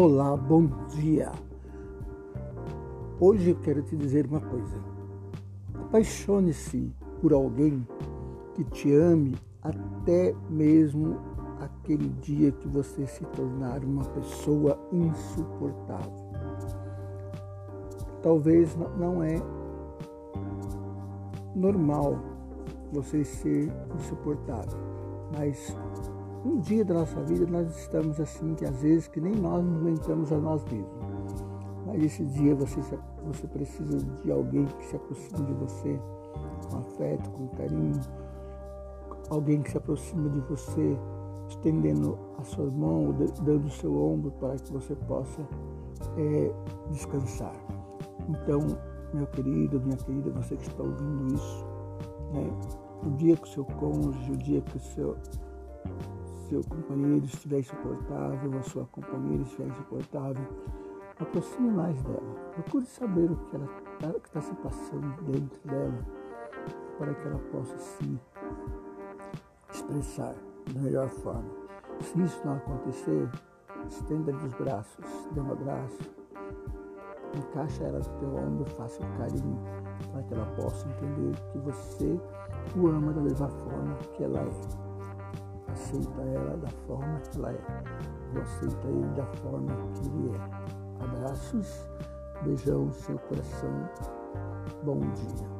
Olá, bom dia. Hoje eu quero te dizer uma coisa. Apaixone-se por alguém que te ame até mesmo aquele dia que você se tornar uma pessoa insuportável. Talvez não é normal você ser insuportável, mas um dia da nossa vida nós estamos assim que às vezes que nem nós nos aguentamos a nós mesmos. Mas esse dia você, você precisa de alguém que se aproxime de você com afeto, com carinho, alguém que se aproxima de você estendendo a sua mão, dando o seu ombro para que você possa é, descansar. Então, meu querido, minha querida, você que está ouvindo isso, né? o dia que o seu cônjuge, o dia que o seu seu companheiro estiver insuportável, a sua companheira estiver insuportável, aproxime mais dela. Procure saber o que ela está se passando dentro dela para que ela possa se expressar da melhor forma. Se isso não acontecer, estenda-lhe os braços, dê um abraço, encaixa ela no teu ombro, faça um carinho para que ela possa entender que você o ama da mesma forma que ela é aceita ela da forma que ela é. Eu aceito ele da forma que ele é. Abraços, beijão seu coração. Bom dia.